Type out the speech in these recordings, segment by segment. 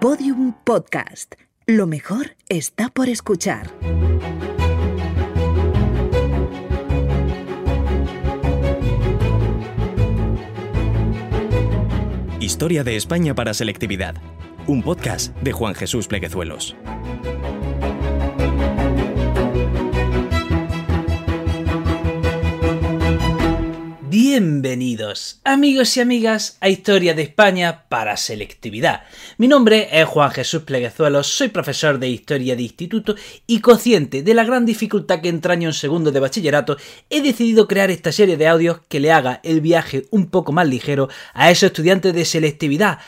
Podium Podcast. Lo mejor está por escuchar. Historia de España para selectividad. Un podcast de Juan Jesús Pleguezuelos. Bienvenidos, amigos y amigas, a Historia de España para Selectividad. Mi nombre es Juan Jesús Pleguezuelos, soy profesor de Historia de Instituto y consciente de la gran dificultad que entraña un segundo de bachillerato, he decidido crear esta serie de audios que le haga el viaje un poco más ligero a esos estudiantes de selectividad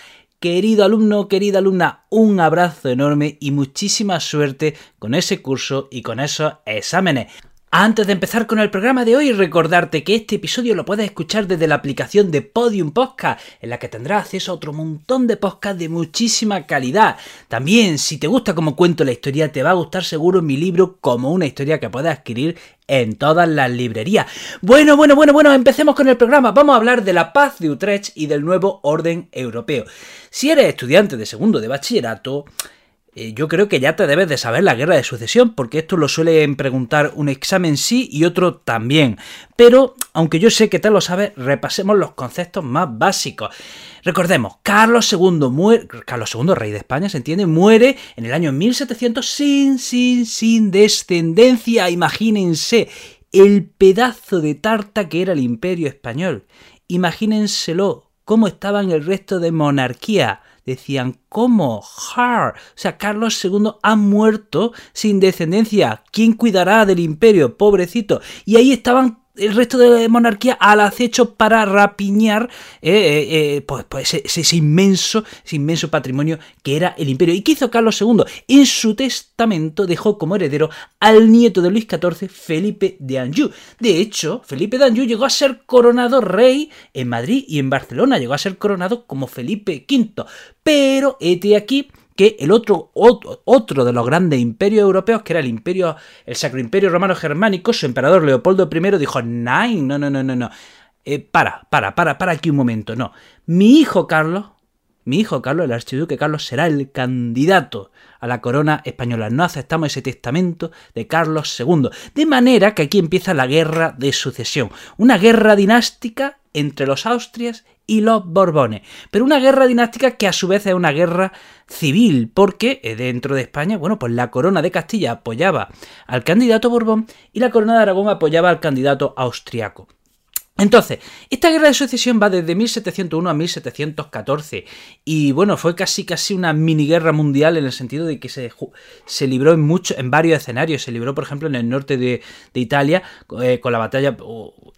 Querido alumno, querida alumna, un abrazo enorme y muchísima suerte con ese curso y con esos exámenes. Antes de empezar con el programa de hoy, recordarte que este episodio lo puedes escuchar desde la aplicación de Podium Podcast, en la que tendrás acceso a otro montón de podcasts de muchísima calidad. También, si te gusta como cuento la historia, te va a gustar seguro mi libro como una historia que puedes adquirir en todas las librerías. Bueno, bueno, bueno, bueno, empecemos con el programa. Vamos a hablar de la paz de Utrecht y del nuevo orden europeo. Si eres estudiante de segundo de bachillerato, eh, yo creo que ya te debes de saber la guerra de sucesión, porque esto lo suelen preguntar un examen sí y otro también. Pero, aunque yo sé que te lo sabes, repasemos los conceptos más básicos. Recordemos, Carlos II muere, Carlos II, rey de España, se entiende, muere en el año 1700 sin, sin, sin descendencia. Imagínense el pedazo de tarta que era el imperio español. Imagínenselo, cómo estaban el resto de monarquía decían, ¿cómo? Har. O sea, Carlos II ha muerto sin descendencia. ¿Quién cuidará del imperio? Pobrecito. Y ahí estaban el resto de la monarquía al acecho para rapiñar eh, eh, eh, pues, pues ese, inmenso, inmenso patrimonio que era el imperio. ¿Y qué hizo Carlos II? En su testamento dejó como heredero al nieto de Luis XIV, Felipe de Anjou. De hecho, Felipe de Anjou llegó a ser coronado rey en Madrid y en Barcelona, llegó a ser coronado como Felipe V. Pero, este aquí, que el otro, otro, de los grandes imperios europeos, que era el imperio, el Sacro Imperio Romano Germánico, su emperador Leopoldo I dijo, Nein, no, no, no, no, no. Eh, para, para, para, para aquí un momento, no. Mi hijo Carlos, mi hijo Carlos, el archiduque Carlos, será el candidato a la corona española. No aceptamos ese testamento de Carlos II. De manera que aquí empieza la guerra de sucesión. Una guerra dinástica entre los Austrias y los Borbones. Pero una guerra dinástica que a su vez es una guerra civil, porque eh, dentro de España, bueno, pues la corona de Castilla apoyaba al candidato Borbón y la corona de Aragón apoyaba al candidato austriaco. Entonces, esta guerra de sucesión va desde 1701 a 1714 y bueno, fue casi casi una mini guerra mundial en el sentido de que se, se libró en, mucho, en varios escenarios. Se libró, por ejemplo, en el norte de, Italia eh, con la batalla,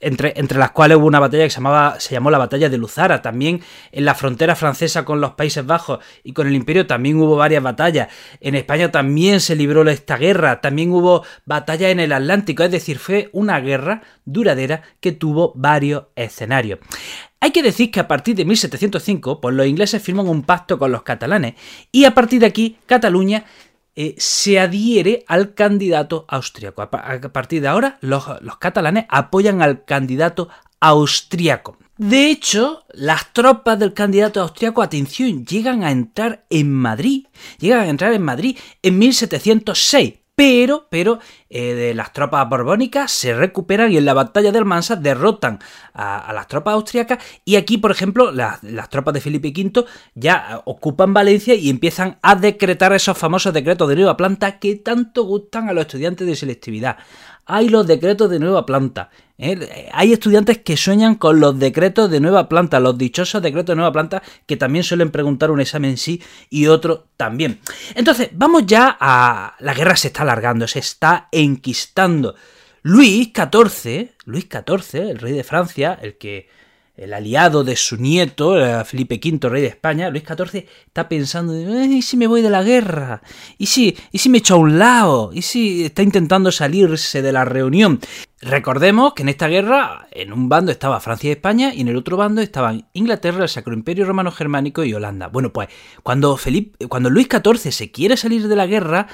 entre, entre las cuales hubo una batalla que se, llamaba, se llamó la batalla de Luzara. También en la frontera francesa con los Países Bajos y con el Imperio también hubo varias batallas. En España también se libró esta guerra. También hubo batalla en el Atlántico. Es decir, fue una guerra duradera que tuvo varios escenarios. Hay que decir que a partir de 1705, pues los ingleses firman un pacto con los catalanes y a partir de aquí Cataluña eh, se adhiere al candidato austriaco. A, partir de ahora, los, los catalanes apoyan al candidato austriaco. De hecho, las tropas del candidato austriaco, atención, llegan a entrar en Madrid. Llegan a entrar en Madrid en 1706 pero, pero eh, de las tropas borbónicas se recuperan y en la batalla de Almansa derrotan a, las tropas austriacas y aquí, por ejemplo, las, tropas de Felipe V ya ocupan Valencia y empiezan a decretar esos famosos decretos de nueva planta que tanto gustan a los estudiantes de selectividad hay los decretos de nueva planta. ¿Eh? Hay estudiantes que sueñan con los decretos de nueva planta, los dichosos decretos de nueva planta, que también suelen preguntar un examen sí y otro también. Entonces, vamos ya a... La guerra se está alargando, se está enquistando. Luis XIV, Luis XIV, el rey de Francia, el que el aliado de su nieto, Felipe V, rey de España, Luis XIV, está pensando, ¿y si me voy de la guerra? ¿Y si, ¿Y si me echo a un lado? ¿Y si está intentando salirse de la reunión? Recordemos que en esta guerra, en un bando estaba Francia y España, y en el otro bando estaban Inglaterra, el Sacro Imperio Romano Germánico y Holanda. Bueno, pues cuando, Felipe, cuando Luis XIV se quiere salir de la guerra,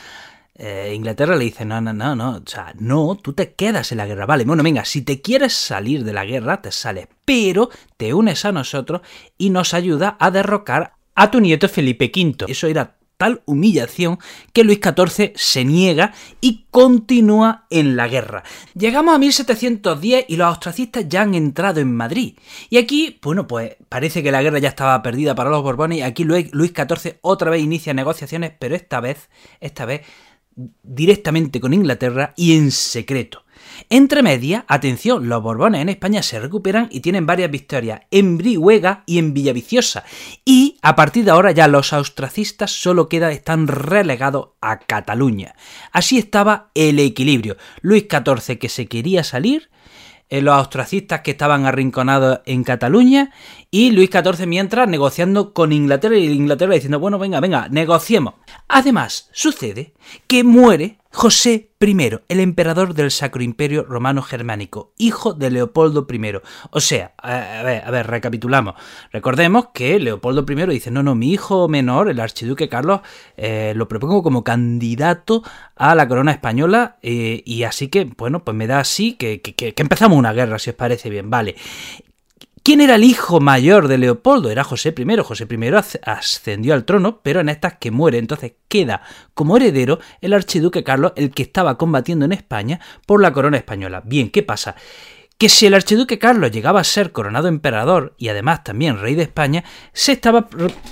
eh, Inglaterra le dice, no, no, no, no, o sea, no, tú te quedas en la guerra, vale, bueno, venga, si te quieres salir de la guerra, te sales, pero te unes a nosotros y nos ayuda a derrocar a tu nieto Felipe V. Eso era tal humillación que Luis XIV se niega y continúa en la guerra. Llegamos a 1710 y los austracistas ya han entrado en Madrid. Y aquí, bueno, pues parece que la guerra ya estaba perdida para los Borbones y aquí Luis XIV otra vez inicia negociaciones, pero esta vez, esta vez directamente con Inglaterra y en secreto. Entre medias, atención, los Borbones en España se recuperan y tienen varias victorias en Brihuega y en Villaviciosa. Y a partir de ahora ya los austracistas solo quedan, están relegados a Cataluña. Así estaba el equilibrio. Luis XIV que se quería salir, los austracistas que estaban arrinconados en Cataluña y Luis XIV mientras negociando con Inglaterra y Inglaterra diciendo, bueno, venga, venga, negociemos. Además, sucede que muere José I, el emperador del Sacro Imperio Romano Germánico, hijo de Leopoldo I. O sea, a ver, a ver, recapitulamos. Recordemos que Leopoldo I dice, no, no, mi hijo menor, el archiduque Carlos, eh, lo propongo como candidato a la corona española eh, y así que, bueno, pues me da así que, que empezamos una guerra, si os parece bien, vale. ¿Quién era el hijo mayor de Leopoldo? Era José I. José I ascendió al trono, pero en estas que muere. Entonces queda como heredero el archiduque Carlos, el que estaba combatiendo en España por la corona española. Bien, ¿qué pasa? Que si el archiduque Carlos llegaba a ser coronado emperador y además también rey de España, se estaba,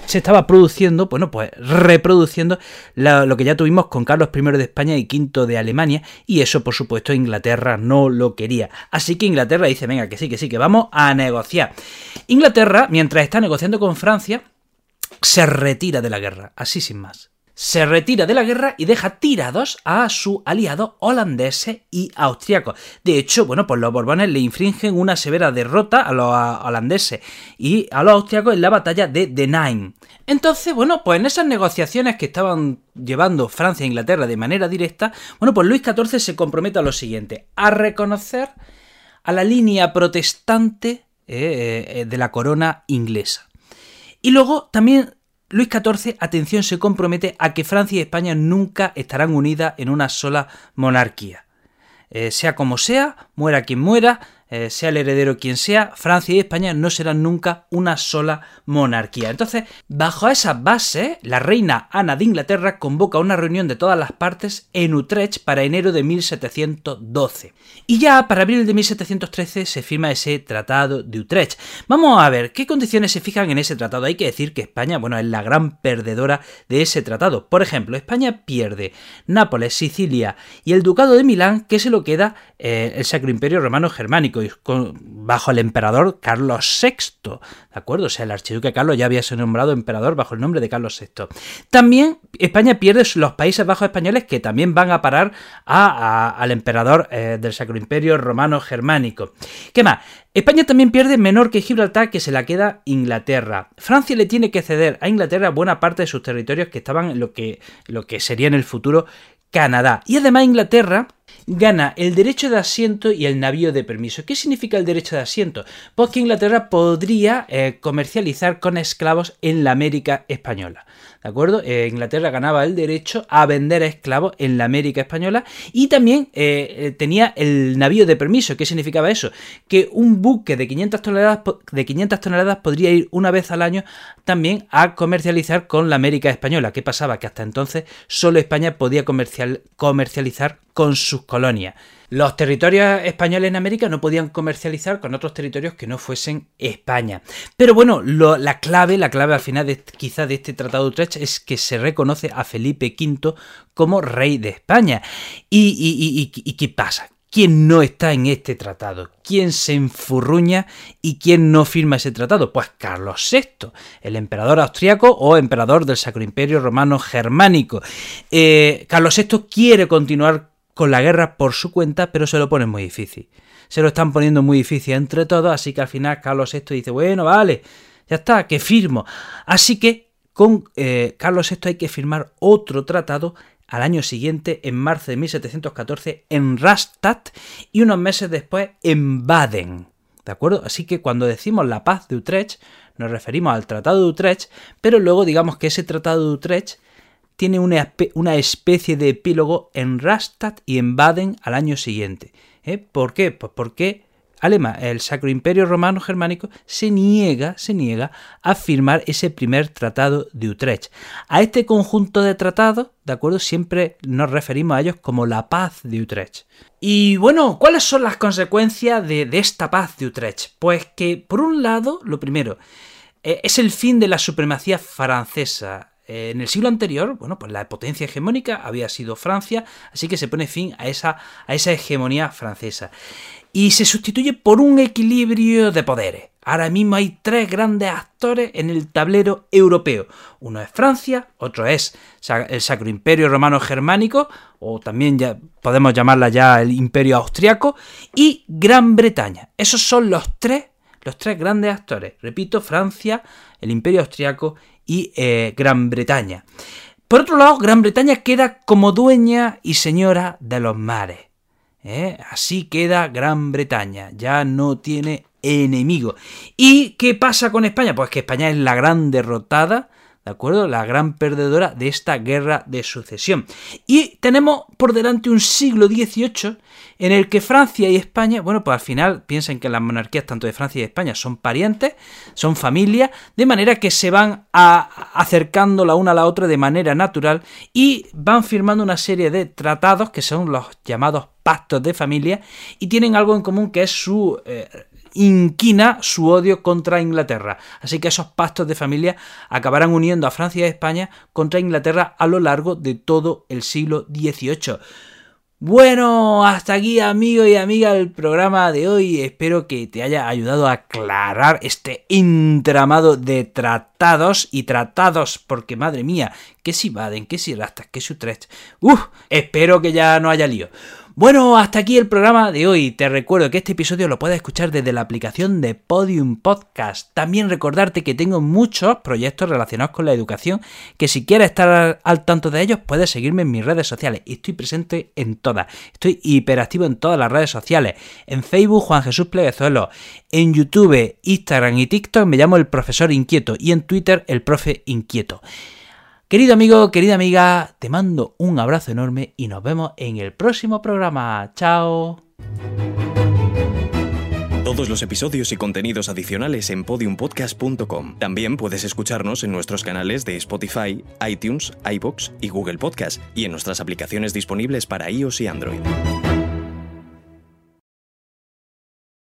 se estaba produciendo, bueno, pues reproduciendo lo que ya tuvimos con Carlos I de España y V de Alemania, y eso por supuesto Inglaterra no lo quería. Así que Inglaterra dice, venga, que sí, que sí, que vamos a negociar. Inglaterra, mientras está negociando con Francia, se retira de la guerra, así sin más se retira de la guerra y deja tirados a su aliado holandés y austriaco. De hecho, bueno, pues los borbones le infringen una severa derrota a los holandeses y a los austriacos en la batalla de Denain. Entonces, bueno, pues en esas negociaciones que estaban llevando Francia e Inglaterra de manera directa, bueno, pues Luis XIV se compromete a lo siguiente, a reconocer a la línea protestante eh, eh, de la corona inglesa. Y luego también Luis XIV, atención, se compromete a que Francia y España nunca estarán unidas en una sola monarquía. Eh, sea como sea, muera quien muera, eh, sea el heredero quien sea, Francia y España no serán nunca una sola monarquía. Entonces, bajo esas bases, la reina Ana de Inglaterra convoca una reunión de todas las partes en Utrecht para enero de 1712. Y ya para abril de 1713 se firma ese tratado de Utrecht. Vamos a ver qué condiciones se fijan en ese tratado. Hay que decir que España, bueno, es la gran perdedora de ese tratado. Por ejemplo, España pierde Nápoles, Sicilia y el Ducado de Milán, que se lo queda eh, el Sacro Imperio Romano Germánico bajo el emperador Carlos VI, ¿de acuerdo? O sea, el archiduque Carlos ya había sido nombrado emperador bajo el nombre de Carlos VI. También España pierde los Países Bajos españoles que también van a parar al emperador eh, del Sacro Imperio Romano Germánico. ¿Qué más? España también pierde menor que Gibraltar, que se la queda Inglaterra. Francia le tiene que ceder a Inglaterra buena parte de sus territorios que estaban en lo que, lo que sería en el futuro Canadá. Y además Inglaterra gana el derecho de asiento y el navío de permiso. ¿Qué significa el derecho de asiento? Pues que Inglaterra podría eh, comercializar con esclavos en la América española. ¿De acuerdo? Eh, Inglaterra ganaba el derecho a vender esclavos en la América española y también eh, tenía el navío de permiso. ¿Qué significaba eso? Que un buque de 500 toneladas, de 500 toneladas podría ir una vez al año también a comercializar con la América española. ¿Qué pasaba? Que hasta entonces solo España podía comercializar con sus colonias. Los territorios españoles en América no podían comercializar con otros territorios que no fuesen España. Pero bueno, la clave, la clave al final de, quizá de este Tratado de Utrecht es que se reconoce a Felipe V como rey de España. ¿Y, y qué pasa? ¿Quién no está en este tratado? ¿Quién se enfurruña y quién no firma ese tratado? Pues Carlos VI, el emperador austriaco o emperador del Sacro Imperio Romano Germánico. Eh, Carlos VI quiere continuar con la guerra por su cuenta, pero se lo pone muy difícil. Se lo están poniendo muy difícil entre todos, así que al final Carlos VI dice, bueno, vale, ya está, que firmo. Así que con eh, Carlos VI hay que firmar otro tratado al año siguiente, en marzo de 1714, en Rastatt y unos meses después en Baden. ¿De acuerdo? Así que cuando decimos la paz de Utrecht, nos referimos al Tratado de Utrecht, pero luego digamos que ese Tratado de Utrecht tiene una, especie de epílogo en Rastatt y en Baden al año siguiente. ¿Eh? ¿Por qué? Pues porque alemán, el Sacro Imperio Romano Germánico, se niega, se niega a firmar ese primer tratado de Utrecht. A este conjunto de tratados, ¿de acuerdo? Siempre nos referimos a ellos como la paz de Utrecht. Y bueno, ¿cuáles son las consecuencias de, esta paz de Utrecht? Pues que, por un lado, lo primero, eh, es el fin de la supremacía francesa en el siglo anterior, bueno, pues la potencia hegemónica había sido Francia, así que se pone fin a esa, a esa hegemonía francesa. Y se sustituye por un equilibrio de poderes. Ahora mismo hay tres grandes actores en el tablero europeo. Uno es Francia, otro es el Sacro Imperio Romano Germánico, o también ya podemos llamarla ya el Imperio Austriaco, y Gran Bretaña. Esos son los tres, los tres grandes actores. Repito, Francia, el Imperio Austriaco y eh, Gran Bretaña. Por otro lado, Gran Bretaña queda como dueña y señora de los mares. ¿eh? Así queda Gran Bretaña, ya no tiene enemigo. ¿Y qué pasa con España? Pues que España es la gran derrotada, ¿de acuerdo? La gran perdedora de esta guerra de sucesión. Y tenemos por delante un siglo XVIII en el que Francia y España, bueno, pues al final piensan que las monarquías tanto de Francia y de España son parientes, son familia, de manera que se van acercando la una a la otra de manera natural y van firmando una serie de tratados que son los llamados pactos de familia y tienen algo en común que es su eh, inquina su odio contra Inglaterra. Así que esos pactos de familia acabarán uniendo a Francia y España contra Inglaterra a lo largo de todo el siglo XVIII. Bueno, hasta aquí amigo y amiga el programa de hoy. Espero que te haya ayudado a aclarar este entramado de tratados y tratados, porque madre mía, que si Baden, que si Rastas, que si Utrecht. Uf, espero que ya no haya lío. Bueno, hasta aquí el programa de hoy. Te recuerdo que este episodio lo puedes escuchar desde la aplicación de Podium Podcast. También recordarte que tengo muchos proyectos relacionados con la educación, que si quieres estar al tanto de ellos puedes seguirme en mis redes sociales. Estoy presente en todas. Estoy hiperactivo en todas las redes sociales. En Facebook Juan Jesús Pleguezuelo. En YouTube, Instagram y TikTok me llamo el profesor inquieto. Y en Twitter el profe inquieto. Querido amigo, querida amiga, te mando un abrazo enorme y nos vemos en el próximo programa. Chao. Todos los episodios y contenidos adicionales en podiumpodcast.com. También puedes escucharnos en nuestros canales de Spotify, iTunes, iBox y Google Podcast y en nuestras aplicaciones disponibles para iOS y Android.